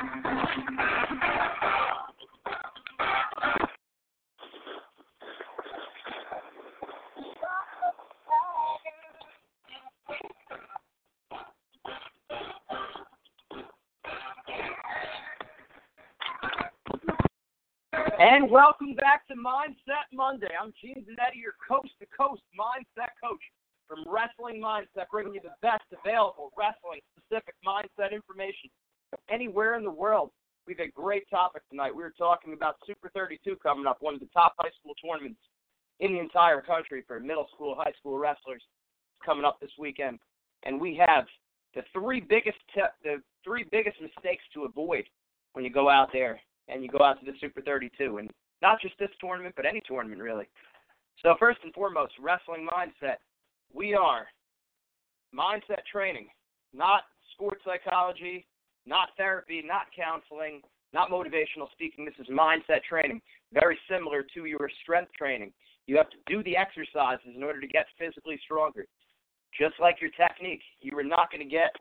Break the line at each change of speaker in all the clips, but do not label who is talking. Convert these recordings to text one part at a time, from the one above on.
And welcome back to Mindset Monday. I'm Gene Zanetti, your coast to coast mindset coach from Wrestling Mindset, bringing you the best available wrestling specific mindset information anywhere in the world. We've a great topic tonight. We were talking about Super 32 coming up, one of the top high school tournaments in the entire country for middle school, high school wrestlers coming up this weekend. And we have the three biggest te- the three biggest mistakes to avoid when you go out there and you go out to the Super 32, and not just this tournament, but any tournament really. So first and foremost, wrestling mindset. We are mindset training, not sports psychology, not therapy, not counseling, not motivational speaking. This is mindset training, very similar to your strength training. You have to do the exercises in order to get physically stronger. Just like your technique, you are not going to get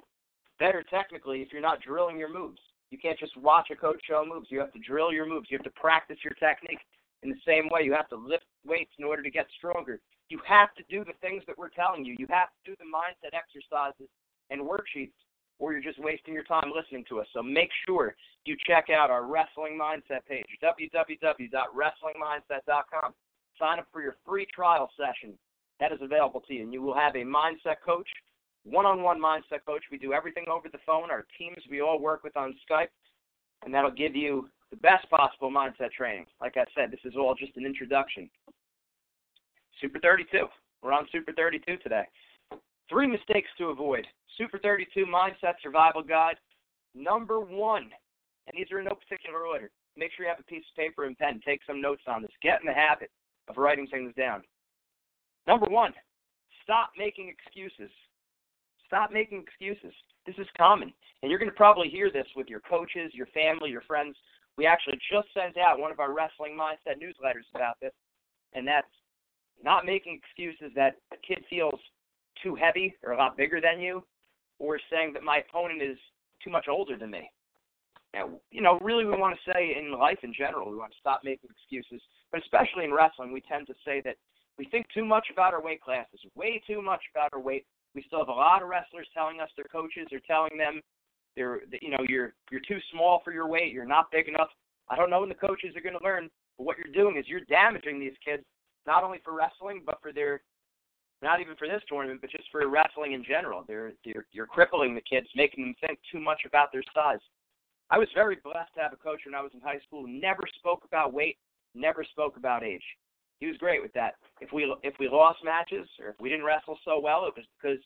better technically if you're not drilling your moves. You can't just watch a coach show moves. You have to drill your moves. You have to practice your technique. In the same way, you have to lift weights in order to get stronger. You have to do the things that we're telling you. You have to do the mindset exercises and worksheets, or you're just wasting your time listening to us. So make sure you check out our Wrestling Mindset page, www.wrestlingmindset.com. Sign up for your free trial session. That is available to you, and you will have a mindset coach one-on-one mindset coach. We do everything over the phone. Our teams we all work with on Skype, and that'll give you the best possible mindset training. Like I said, this is all just an introduction. Super 32. We're on Super 32 today. Three mistakes to avoid. Super 32 Mindset Survival Guide. Number one, and these are in no particular order. Make sure you have a piece of paper and pen. Take some notes on this. Get in the habit of writing things down. Number one, stop making excuses. Stop making excuses. This is common. And you're going to probably hear this with your coaches, your family, your friends. We actually just sent out one of our wrestling mindset newsletters about this, and that's not making excuses that a kid feels too heavy or a lot bigger than you, or saying that my opponent is too much older than me. Now, you know, really, we want to say in life in general, we want to stop making excuses, but especially in wrestling, we tend to say that we think too much about our weight classes, way too much about our weight we still have a lot of wrestlers telling us their coaches are telling them they're you know you're you're too small for your weight, you're not big enough. I don't know when the coaches are going to learn, but what you're doing is you're damaging these kids not only for wrestling but for their not even for this tournament, but just for wrestling in general. They're, they're you're crippling the kids, making them think too much about their size. I was very blessed to have a coach when I was in high school who never spoke about weight, never spoke about age he was great with that. If we if we lost matches or if we didn't wrestle so well, it was because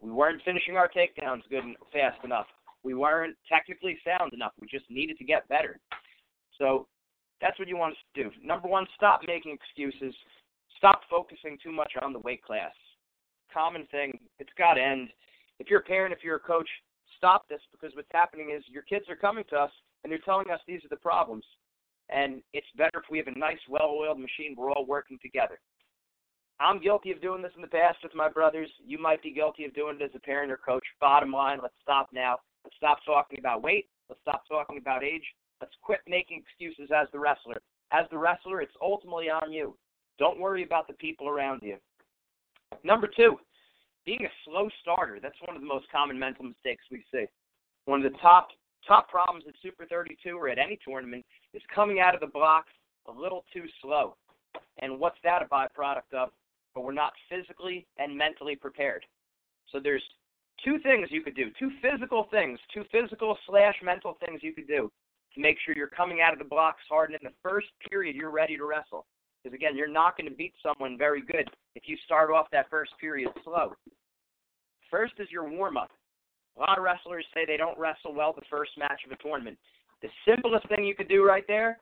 we weren't finishing our takedowns good and fast enough. We weren't technically sound enough. We just needed to get better. So that's what you want to do. Number one, stop making excuses. Stop focusing too much on the weight class. Common thing. It's got to end. If you're a parent, if you're a coach, stop this because what's happening is your kids are coming to us and they're telling us these are the problems. and it's better if we have a nice, well-oiled machine. We're all working together. I'm guilty of doing this in the past with my brothers. You might be guilty of doing it as a parent or coach. Bottom line, let's stop now. Let's stop talking about weight. Let's stop talking about age. Let's quit making excuses as the wrestler. As the wrestler, it's ultimately on you. Don't worry about the people around you. Number two, being a slow starter. That's one of the most common mental mistakes we see. One of the top top problems at Super 32 or at any tournament is coming out of the blocks a little too slow. And what's that a byproduct of? But we're not physically and mentally prepared. So there's two things you could do, two physical things, two physical slash mental things you could do to make sure you're coming out of the blocks hard and in the first period you're ready to wrestle. Because again, you're not going to beat someone very good if you start off that first period slow. First is your warm up. A lot of wrestlers say they don't wrestle well the first match of a tournament. The simplest thing you could do right there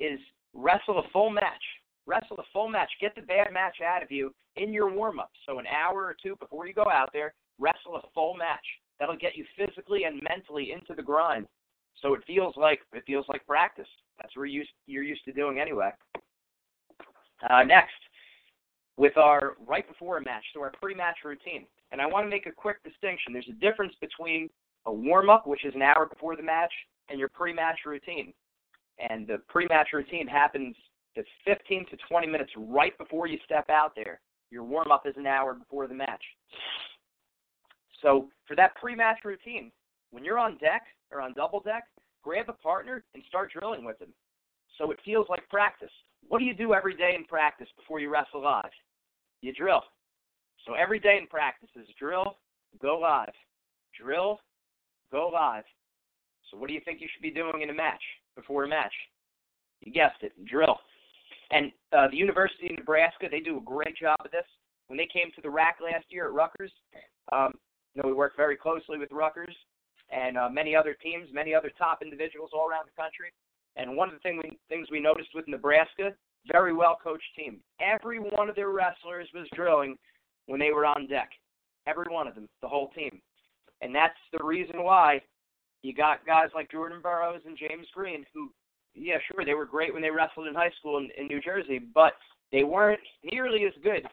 is wrestle a full match. Wrestle a full match. Get the bad match out of you in your warm up. So an hour or two before you go out there, wrestle a full match. That'll get you physically and mentally into the grind. So it feels like it feels like practice. That's where you you're used to doing anyway. Uh, next, with our right before a match, so our pre-match routine. And I want to make a quick distinction. There's a difference between a warm up, which is an hour before the match, and your pre match routine. And the pre match routine happens to 15 to 20 minutes right before you step out there. Your warm up is an hour before the match. So for that pre match routine, when you're on deck or on double deck, grab a partner and start drilling with them. So it feels like practice. What do you do every day in practice before you wrestle live? You drill. So every day in practice is drill, go live. Drill, go live. So what do you think you should be doing in a match, before a match? You guessed it, drill. And uh, the University of Nebraska, they do a great job of this. When they came to the RAC last year at Rutgers, um, you know, we work very closely with Rutgers and uh, many other teams, many other top individuals all around the country. And one of the thing we, things we noticed with Nebraska, very well coached team. Every one of their wrestlers was drilling when they were on deck. Every one of them, the whole team. And that's the reason why you got guys like Jordan Burroughs and James Green, who, yeah, sure, they were great when they wrestled in high school in, in New Jersey, but they weren't nearly as good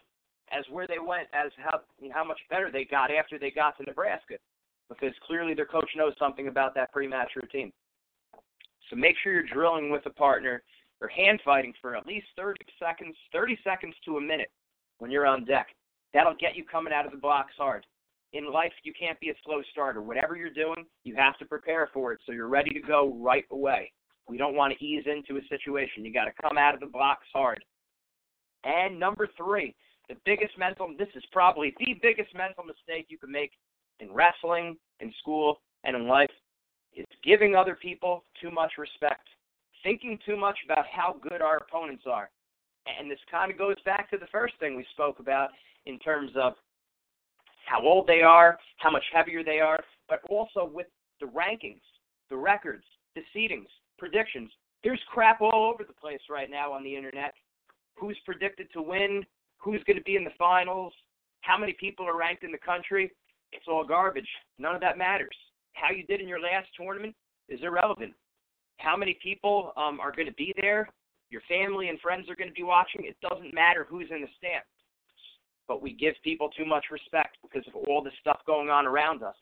as where they went, as how how much better they got after they got to Nebraska, because clearly their coach knows something about that pre-match routine. So make sure you're drilling with a partner or hand fighting for at least 30 seconds, 30 seconds to a minute when you're on deck. That'll get you coming out of the blocks hard. In life, you can't be a slow starter. Whatever you're doing, you have to prepare for it so you're ready to go right away. We don't want to ease into a situation. You got to come out of the blocks hard. And number three, the biggest mental, this is probably the biggest mental mistake you can make in wrestling, in school, and in life, is giving other people too much respect. Thinking too much about how good our opponents are. And this kind of goes back to the first thing we spoke about in terms of how old they are, how much heavier they are, but also with the rankings, the records, the seedings, predictions. There's crap all over the place right now on the internet. Who's predicted to win? Who's going to be in the finals? How many people are ranked in the country? It's all garbage. None of that matters. How you did in your last tournament is irrelevant. How many people um, are going to be there? Your family and friends are going to be watching. It doesn't matter who's in the stand but we give people too much respect because of all the stuff going on around us.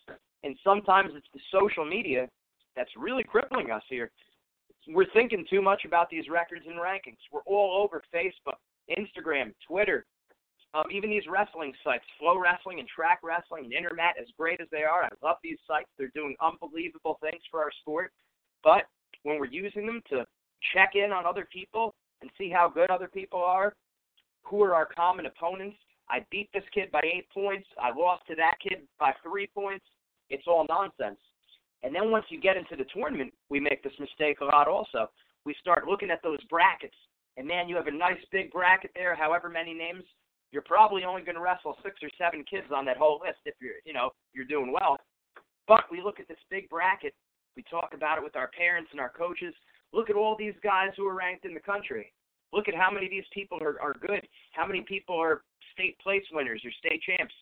And sometimes it's the social media that's really crippling us here. We're thinking too much about these records and rankings. We're all over Facebook, Instagram, Twitter, um, even these wrestling sites, Flow Wrestling and Track Wrestling and Intermat, as great as they are, I love these sites. They're doing unbelievable things for our sport. But when we're using them to check in on other people and see how good other people are, who are our common opponents, I beat this kid by eight points. I lost to that kid by three points. It's all nonsense. And then once you get into the tournament, we make this mistake a lot also. We start looking at those brackets. And man, you have a nice big bracket there, however many names. You're probably only going to wrestle six or seven kids on that whole list if you're, you know, you're doing well. But we look at this big bracket. We talk about it with our parents and our coaches. Look at all these guys who are ranked in the country. Look at how many of these people are, are good. How many people are state place winners or state champs.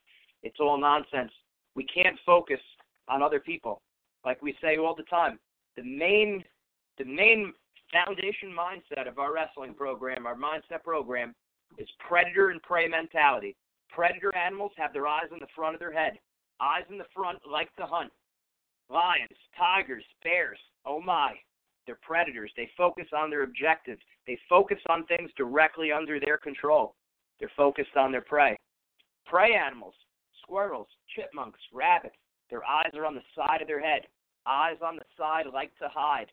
It's all nonsense. We can't focus on other people. Like we say all the time, the main the main foundation mindset of our wrestling program, our mindset program, is predator and prey mentality. Predator animals have their eyes in the front of their head. Eyes in the front like to hunt. Lions, tigers, bears, oh my, they're predators. They focus on their objectives. They focus on things directly under their control. They're focused on their prey. Prey animals, squirrels, chipmunks, rabbits, their eyes are on the side of their head. Eyes on the side like to hide.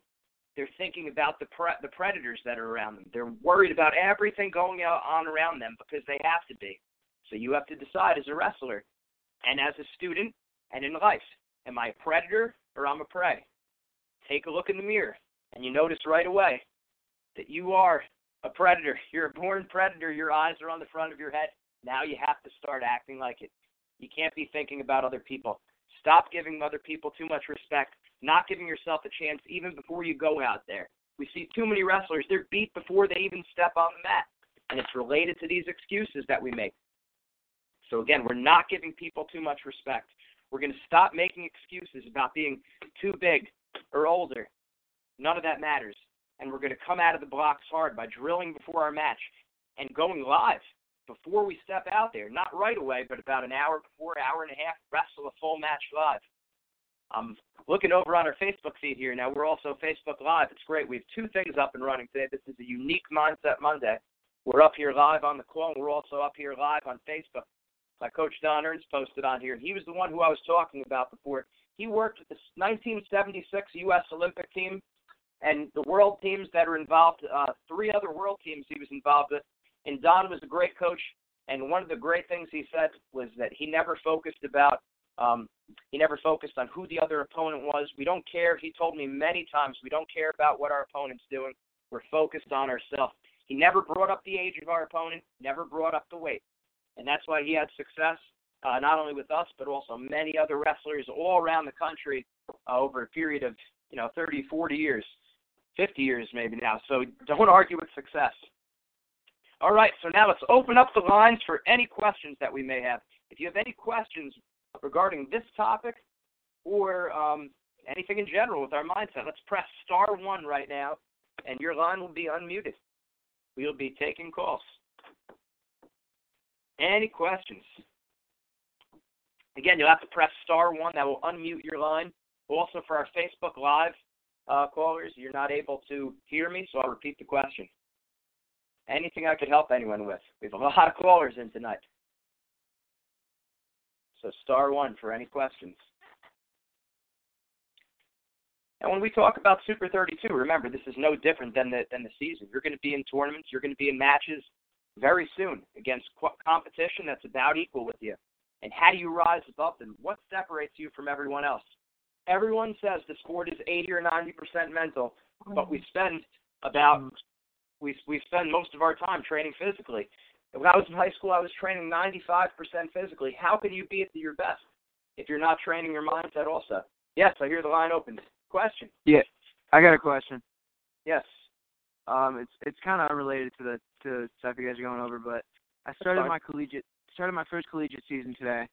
They're thinking about the pre- the predators that are around them. They're worried about everything going on around them because they have to be. So you have to decide as a wrestler and as a student and in life, am I a predator or I'm a prey? Take a look in the mirror and you notice right away that you are a predator. You're a born predator. Your eyes are on the front of your head. Now you have to start acting like it. You can't be thinking about other people. Stop giving other people too much respect, not giving yourself a chance even before you go out there. We see too many wrestlers, they're beat before they even step on the mat. And it's related to these excuses that we make. So again, we're not giving people too much respect. We're going to stop making excuses about being too big or older. None of that matters. And we're going to come out of the blocks hard by drilling before our match and going live before we step out there. Not right away, but about an hour before, hour and a half, wrestle a full match live. I'm looking over on our Facebook feed here now. We're also Facebook Live. It's great. We have two things up and running today. This is a unique Mindset Monday. We're up here live on the call, and we're also up here live on Facebook. My coach Don Ernst posted on here. He was the one who I was talking about before. He worked with the 1976 U.S. Olympic team and the world teams that are involved. Uh, three other world teams he was involved with. And Don was a great coach. And one of the great things he said was that he never focused about um, he never focused on who the other opponent was. We don't care. He told me many times we don't care about what our opponent's doing. We're focused on ourselves. He never brought up the age of our opponent, never brought up the weight. And that's why he had success, uh, not only with us, but also many other wrestlers all around the country uh, over a period of, you know, 30, 40 years, 50 years maybe now. So don't argue with success. All right, so now let's open up the lines for any questions that we may have. If you have any questions regarding this topic or um, anything in general with our mindset, let's press star one right now, and your line will be unmuted. We'll be taking calls. Any questions? Again, you'll have to press star one. That will unmute your line. Also, for our Facebook Live uh, callers, you're not able to hear me, so I'll repeat the question anything I could help anyone with. We have a lot of callers in tonight. So star one for any questions. And when we talk about Super 32, remember this is no different than the than the season. You're going to be in tournaments. You're going to be in matches very soon against competition that's about equal with you. And how do you rise above them? What separates you from everyone else? Everyone says the sport is 80 or 90 percent mental, but we spend about we we spend most of our time training physically. When I was in high school, I was training 95% physically. How can you be at your best if you're not training your mindset also? Yes, I hear the line open. Question.
Yeah, I got a question.
Yes.
Um, it's it's kind of unrelated to the to stuff you guys are going over, but I started my collegiate started my first collegiate season today.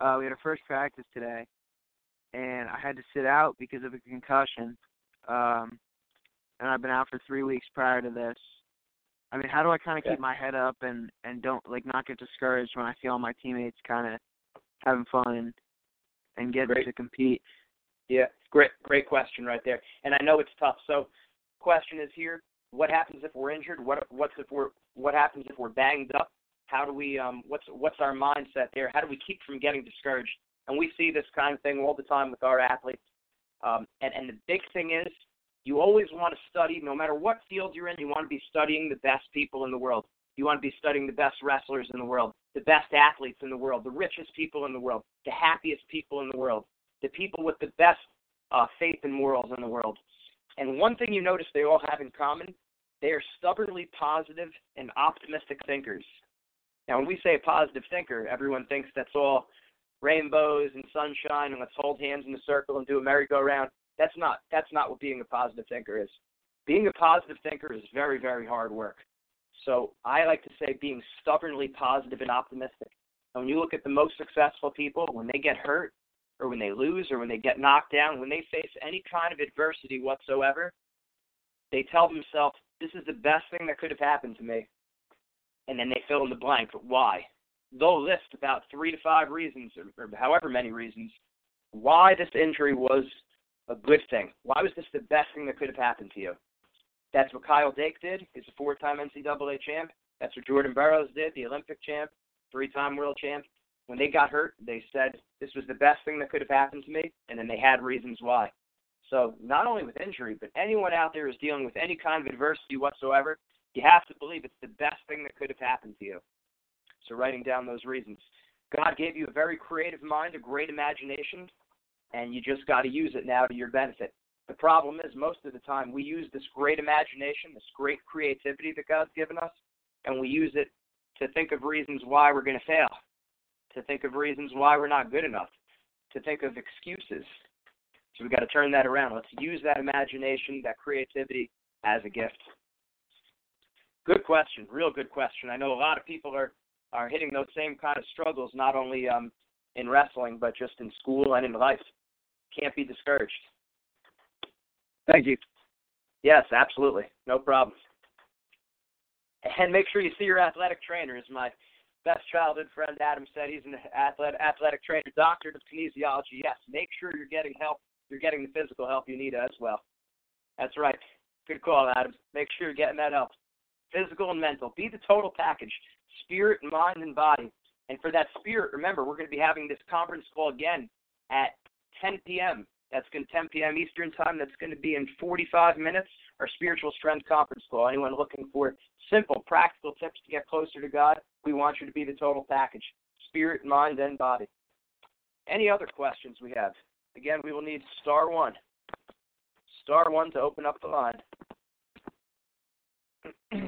Uh, we had a first practice today, and I had to sit out because of a concussion. Um, and I've been out for three weeks prior to this. I mean, how do I kind of keep my head up and and don't like not get discouraged when I see all my teammates kind of having fun and and getting
great.
to compete?
Yeah, great great question right there. And I know it's tough. So, question is here: What happens if we're injured? What what's if we're what happens if we're banged up? How do we um what's what's our mindset there? How do we keep from getting discouraged? And we see this kind of thing all the time with our athletes. Um, and and the big thing is you always want to study, no matter what field you're in, you want to be studying the best people in the world. You want to be studying the best wrestlers in the world, the best athletes in the world, the richest people in the world, the happiest people in the world, the people with the best uh, faith and morals in the world. And one thing you notice they all have in common, they are stubbornly positive and optimistic thinkers. Now, when we say a positive thinker, everyone thinks that's all rainbows and sunshine and let's hold hands in a circle and do a merry-go-round. That's not that's not what being a positive thinker is. Being a positive thinker is very very hard work. So I like to say being stubbornly positive and optimistic. And when you look at the most successful people, when they get hurt or when they lose or when they get knocked down, when they face any kind of adversity whatsoever, they tell themselves, this is the best thing that could have happened to me. And then they fill in the blank. Why? They'll list about three to five reasons, or, or however many reasons, why this injury was a good thing. Why was this the best thing that could have happened to you? That's what Kyle Dake did. He's a four-time NCAA champ. That's what Jordan Burroughs did, the Olympic champ, three-time world champ. When they got hurt, they said this was the best thing that could have happened to me, and then they had reasons why. So not only with injury, but anyone out there who's dealing with any kind of adversity whatsoever, you have to believe it's the best thing that could have happened to you. So writing down those reasons. God gave you a very creative mind, a great imagination, and you just got to use it now to your benefit. The problem is, most of the time, we use this great imagination, this great creativity that God's given us, and we use it to think of reasons why we're going to fail, to think of reasons why we're not good enough, to think of excuses. So we've got to turn that around. Let's use that imagination, that creativity as a gift. Good question, real good question. I know a lot of people are are hitting those same kind of struggles, not only um, in wrestling but just in school and in life. Can't be discouraged.
Thank you.
Yes, absolutely, no problem. And make sure you see your athletic trainer. As my best childhood friend Adam said, he's an athletic athletic trainer, doctor of kinesiology. Yes, make sure you're getting help. You're getting the physical help you need as well. That's right. Good call, Adam. Make sure you're getting that help physical and mental. Be the total package, spirit, mind, and body. And for that spirit, remember, we're going to be having this conference call again at 10 p.m. That's going to 10 p.m. Eastern time. That's going to be in 45 minutes. Our spiritual strength conference call. Anyone looking for simple, practical tips to get closer to God? We want you to be the total package: spirit, mind, and body. Any other questions we have? Again, we will need star one. Star one to open up the line.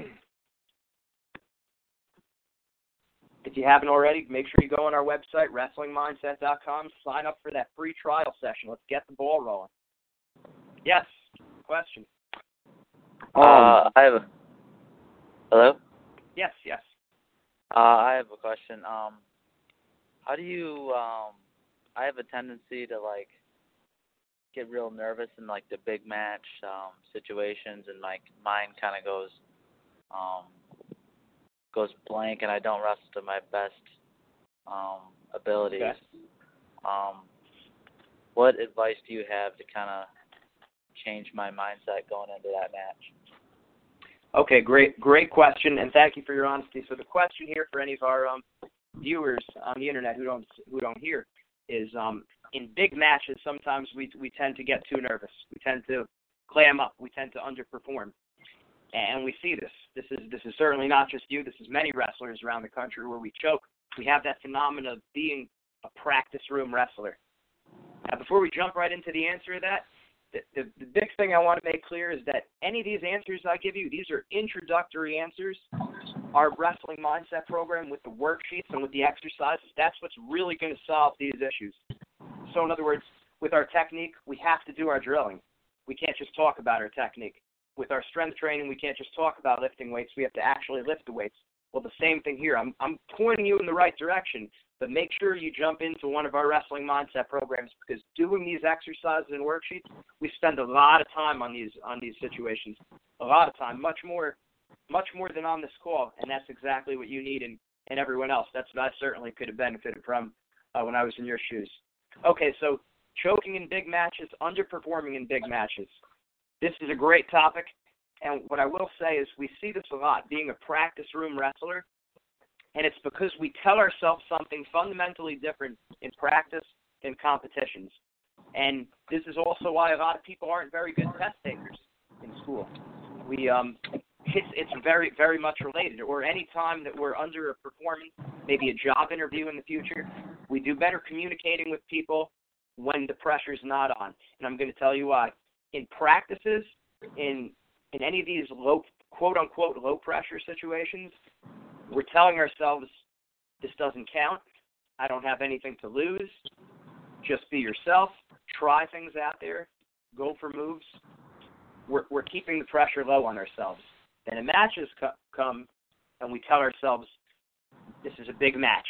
if you haven't already, make sure you go on our website, wrestlingmindset.com, sign up for that free trial session. Let's get the ball rolling. Yes, question.
Uh, um, I have a. Hello.
Yes, yes.
Uh, I have a question. Um, how do you? Um, I have a tendency to like get real nervous in like the big match um situations, and my mind kind of goes um, goes blank and I don't wrestle to my best um, abilities.
Okay.
Um, what advice do you have to kind of change my mindset going into that match?
Okay, great, great question, and thank you for your honesty. So the question here for any of our um, viewers on the internet who don't who don't hear is um, in big matches sometimes we we tend to get too nervous. We tend to clam up. We tend to underperform and we see this. This is this is certainly not just you. This is many wrestlers around the country where we choke. We have that phenomenon of being a practice room wrestler. Now, before we jump right into the answer to that, the, the, the big thing I want to make clear is that any of these answers I give you, these are introductory answers. Our wrestling mindset program with the worksheets and with the exercises, that's what's really going to solve these issues. So, in other words, with our technique, we have to do our drilling. We can't just talk about our technique with our strength training, we can't just talk about lifting weights. We have to actually lift the weights. Well, the same thing here. I'm I'm pointing you in the right direction, but make sure you jump into one of our wrestling mindset programs because doing these exercises and worksheets, we spend a lot of time on these on these situations. A lot of time, much more much more than on this call, and that's exactly what you need and, and everyone else. That's what I certainly could have benefited from uh, when I was in your shoes. Okay, so choking in big matches, underperforming in big matches. This is a great topic, and what I will say is we see this a lot being a practice room wrestler, and it's because we tell ourselves something fundamentally different in practice than competitions. And this is also why a lot of people aren't very good test takers in school. We um it's it's very very much related. Or any time that we're under a performance, maybe a job interview in the future, we do better communicating with people when the pressure's not on. And I'm going to tell you why in practices, in in any of these low quote unquote low pressure situations, we're telling ourselves this doesn't count. I don't have anything to lose. Just be yourself. Try things out there. Go for moves. We're we're keeping the pressure low on ourselves. Then the matches co- come, and we tell ourselves, this is a big match.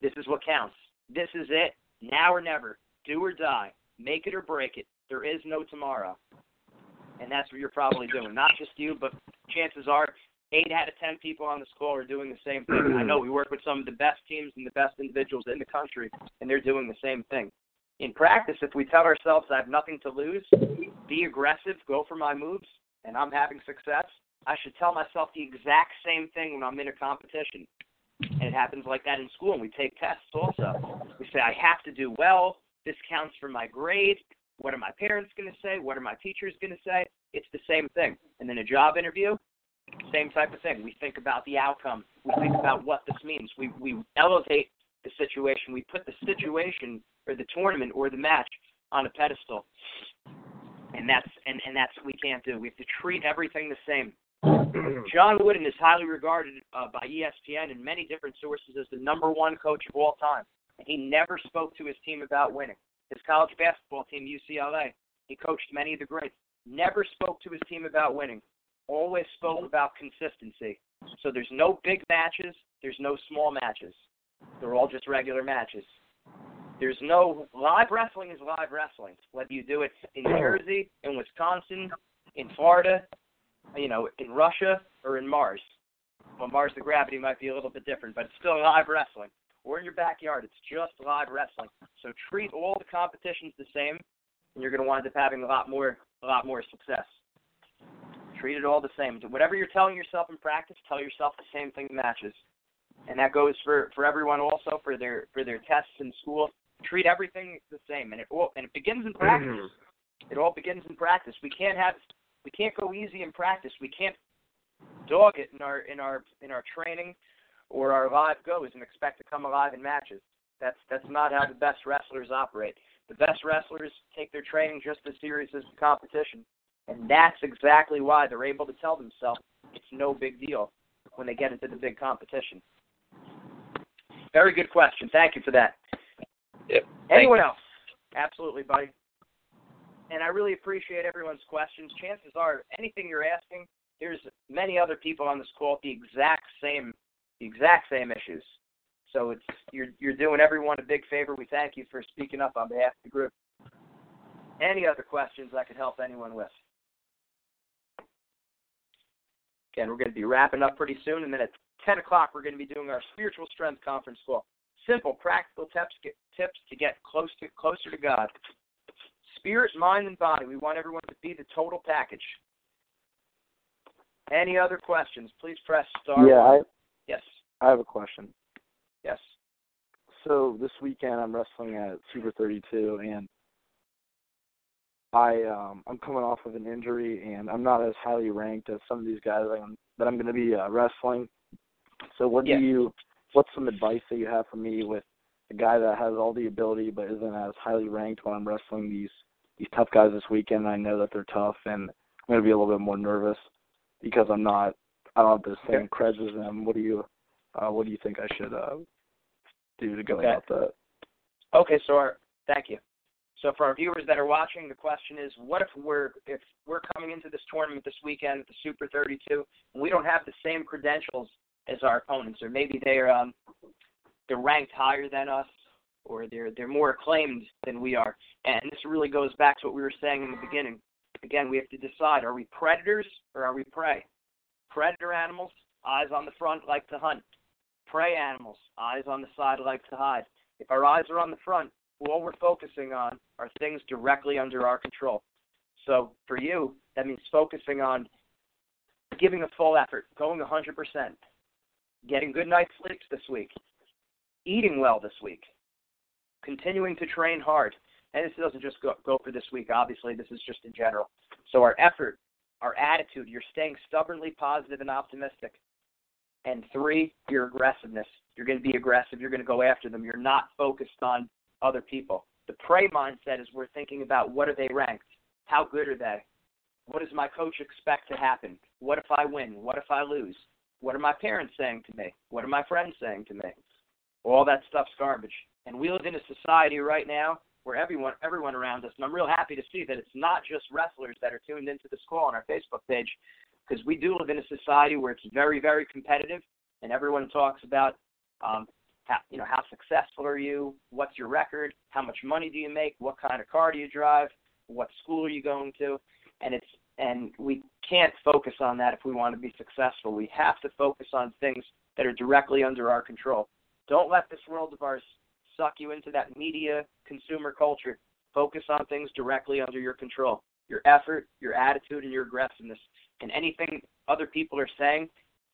This is what counts. This is it. Now or never. Do or die. Make it or break it. There is no tomorrow. And that's what you're probably doing. Not just you, but chances are eight out of ten people on this call are doing the same thing. I know we work with some of the best teams and the best individuals in the country, and they're doing the same thing. In practice, if we tell ourselves I have nothing to lose, be aggressive, go for my moves, and I'm having success, I should tell myself the exact same thing when I'm in a competition. And it happens like that in school, and we take tests also. We say, I have to do well. This counts for my grade. What are my parents going to say? What are my teachers going to say? It's the same thing. And then a job interview, same type of thing. We think about the outcome. We think about what this means. We we elevate the situation. We put the situation or the tournament or the match on a pedestal. And that's and, and that's what we can't do. We have to treat everything the same. John Wooden is highly regarded uh, by ESPN and many different sources as the number one coach of all time. He never spoke to his team about winning. His college basketball team, UCLA, he coached many of the greats. Never spoke to his team about winning always spoke about consistency. So there's no big matches, there's no small matches. They're all just regular matches. There's no live wrestling is live wrestling. Whether you do it in Jersey, in Wisconsin, in Florida, you know, in Russia or in Mars. Well, Mars the gravity might be a little bit different, but it's still live wrestling. Or in your backyard, it's just live wrestling. So treat all the competitions the same, and you're going to wind up having a lot more, a lot more success. Treat it all the same. Whatever you're telling yourself in practice, tell yourself the same thing in matches. And that goes for for everyone also for their for their tests in school. Treat everything the same, and it all and it begins in practice. Mm-hmm. It all begins in practice. We can't have we can't go easy in practice. We can't dog it in our in our in our training or our live goes and expect to come alive in matches. That's that's not how the best wrestlers operate. The best wrestlers take their training just as serious as the competition. And that's exactly why they're able to tell themselves it's no big deal when they get into the big competition. Very good question. Thank you for that.
Yep.
Anyone else? Absolutely, buddy. And I really appreciate everyone's questions. Chances are, anything you're asking, there's many other people on this call with the exact same, the exact same issues. So it's you're you're doing everyone a big favor. We thank you for speaking up on behalf of the group. Any other questions I could help anyone with? Again, we're going to be wrapping up pretty soon, and then at 10 o'clock, we're going to be doing our spiritual strength conference call. Simple, practical tips, tips to get close to closer to God. Spirit, mind, and body. We want everyone to be the total package. Any other questions? Please press star.
Yeah, I,
yes.
I have a question.
Yes.
So this weekend I'm wrestling at Super 32, and I um I'm coming off of an injury and I'm not as highly ranked as some of these guys I'm, that I'm going to be uh, wrestling. So what do you what's some advice that you have for me with a guy that has all the ability but isn't as highly ranked when I'm wrestling these these tough guys this weekend? I know that they're tough and I'm going to be a little bit more nervous because I'm not I don't have the same creds as them. What do you uh what do you think I should uh do to go
okay.
about that?
Okay, so our, thank you. So for our viewers that are watching, the question is, what if we're if we're coming into this tournament this weekend, the Super 32, and we don't have the same credentials as our opponents, or maybe they're um, they're ranked higher than us, or they're they're more acclaimed than we are. And this really goes back to what we were saying in the beginning. Again, we have to decide: are we predators or are we prey? Predator animals, eyes on the front, like to hunt. Prey animals, eyes on the side, like to hide. If our eyes are on the front, all we're focusing on are things directly under our control. So for you, that means focusing on giving a full effort, going 100%, getting good night's sleep this week, eating well this week, continuing to train hard. And this doesn't just go, go for this week, obviously, this is just in general. So our effort, our attitude, you're staying stubbornly positive and optimistic. And three, your aggressiveness. You're going to be aggressive. You're going to go after them. You're not focused on other people. The prey mindset is we're thinking about what are they ranked? How good are they? What does my coach expect to happen? What if I win? What if I lose? What are my parents saying to me? What are my friends saying to me? All that stuff's garbage. And we live in a society right now where everyone everyone around us, and I'm real happy to see that it's not just wrestlers that are tuned into this call on our Facebook page, because we do live in a society where it's very, very competitive, and everyone talks about um, how, you know, how successful are you? What's your record? How much money do you make? What kind of car do you drive? What school are you going to? And it's And we can't focus on that if we want to be successful. We have to focus on things that are directly under our control. Don't let this world of ours suck you into that media consumer culture. Focus on things directly under your control your effort, your attitude, and your aggressiveness. And anything other people are saying,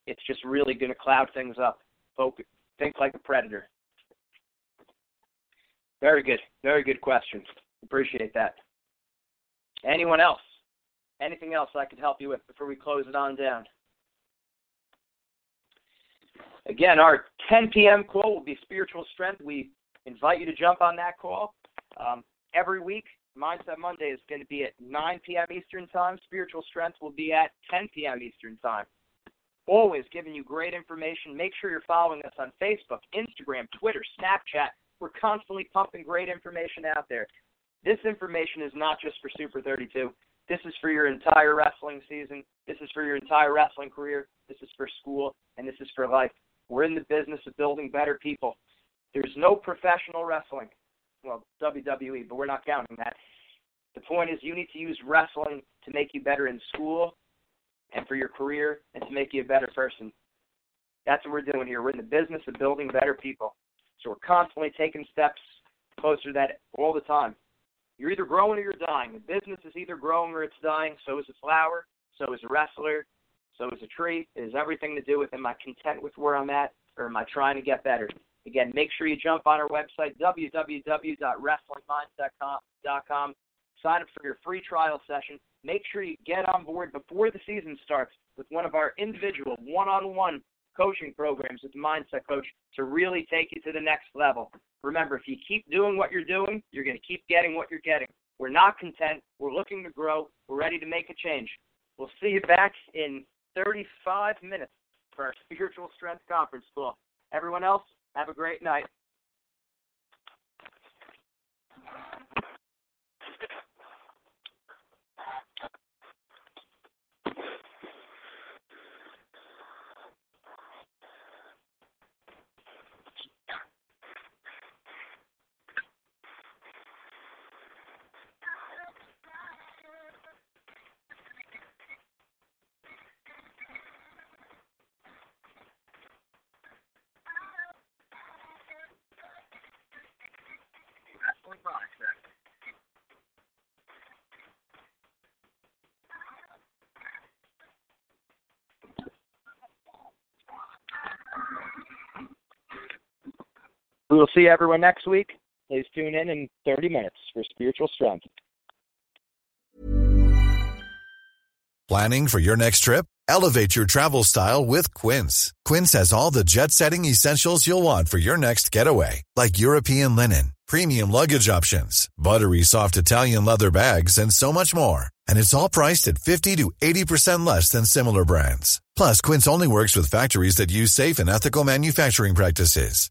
it's just really going to cloud things up. Focus, think like a predator. Very good. Very good question. Appreciate that. Anyone else? Anything else I could help you with before we close it on down? Again, our 10 p.m. call will be spiritual strength. We invite you to jump on that call um, every week. Mindset Monday is going to be at 9 p.m. Eastern Time. Spiritual Strength will be at 10 p.m. Eastern Time. Always giving you great information. Make sure you're following us on Facebook, Instagram, Twitter, Snapchat. We're constantly pumping great information out there. This information is not just for Super 32. This is for your entire wrestling season. This is for your entire wrestling career. This is for school, and this is for life. We're in the business of building better people. There's no professional wrestling well, WWE, but we're not counting that. The point is, you need to use wrestling to make you better in school and for your career and to make you a better person. That's what we're doing here. We're in the business of building better people. So we're constantly taking steps closer to that all the time. You're either growing or you're dying. The business is either growing or it's dying. So is a flower. So is a wrestler. So is a tree. It has everything to do with am I content with where I'm at or am I trying to get better? Again, make sure you jump on our website, www.wrestlingminds.com. Sign up for your free trial session. Make sure you get on board before the season starts with one of our individual one on one coaching programs with the Mindset Coach to really take you to the next level. Remember, if you keep doing what you're doing, you're going to keep getting what you're getting. We're not content. We're looking to grow. We're ready to make a change. We'll see you back in 35 minutes for our Spiritual Strength Conference call. Everyone else, have a great night. We will see everyone next week. Please tune in in 30 minutes for Spiritual Strength.
Planning for your next trip? Elevate your travel style with Quince. Quince has all the jet setting essentials you'll want for your next getaway, like European linen, premium luggage options, buttery soft Italian leather bags, and so much more. And it's all priced at 50 to 80% less than similar brands. Plus, Quince only works with factories that use safe and ethical manufacturing practices.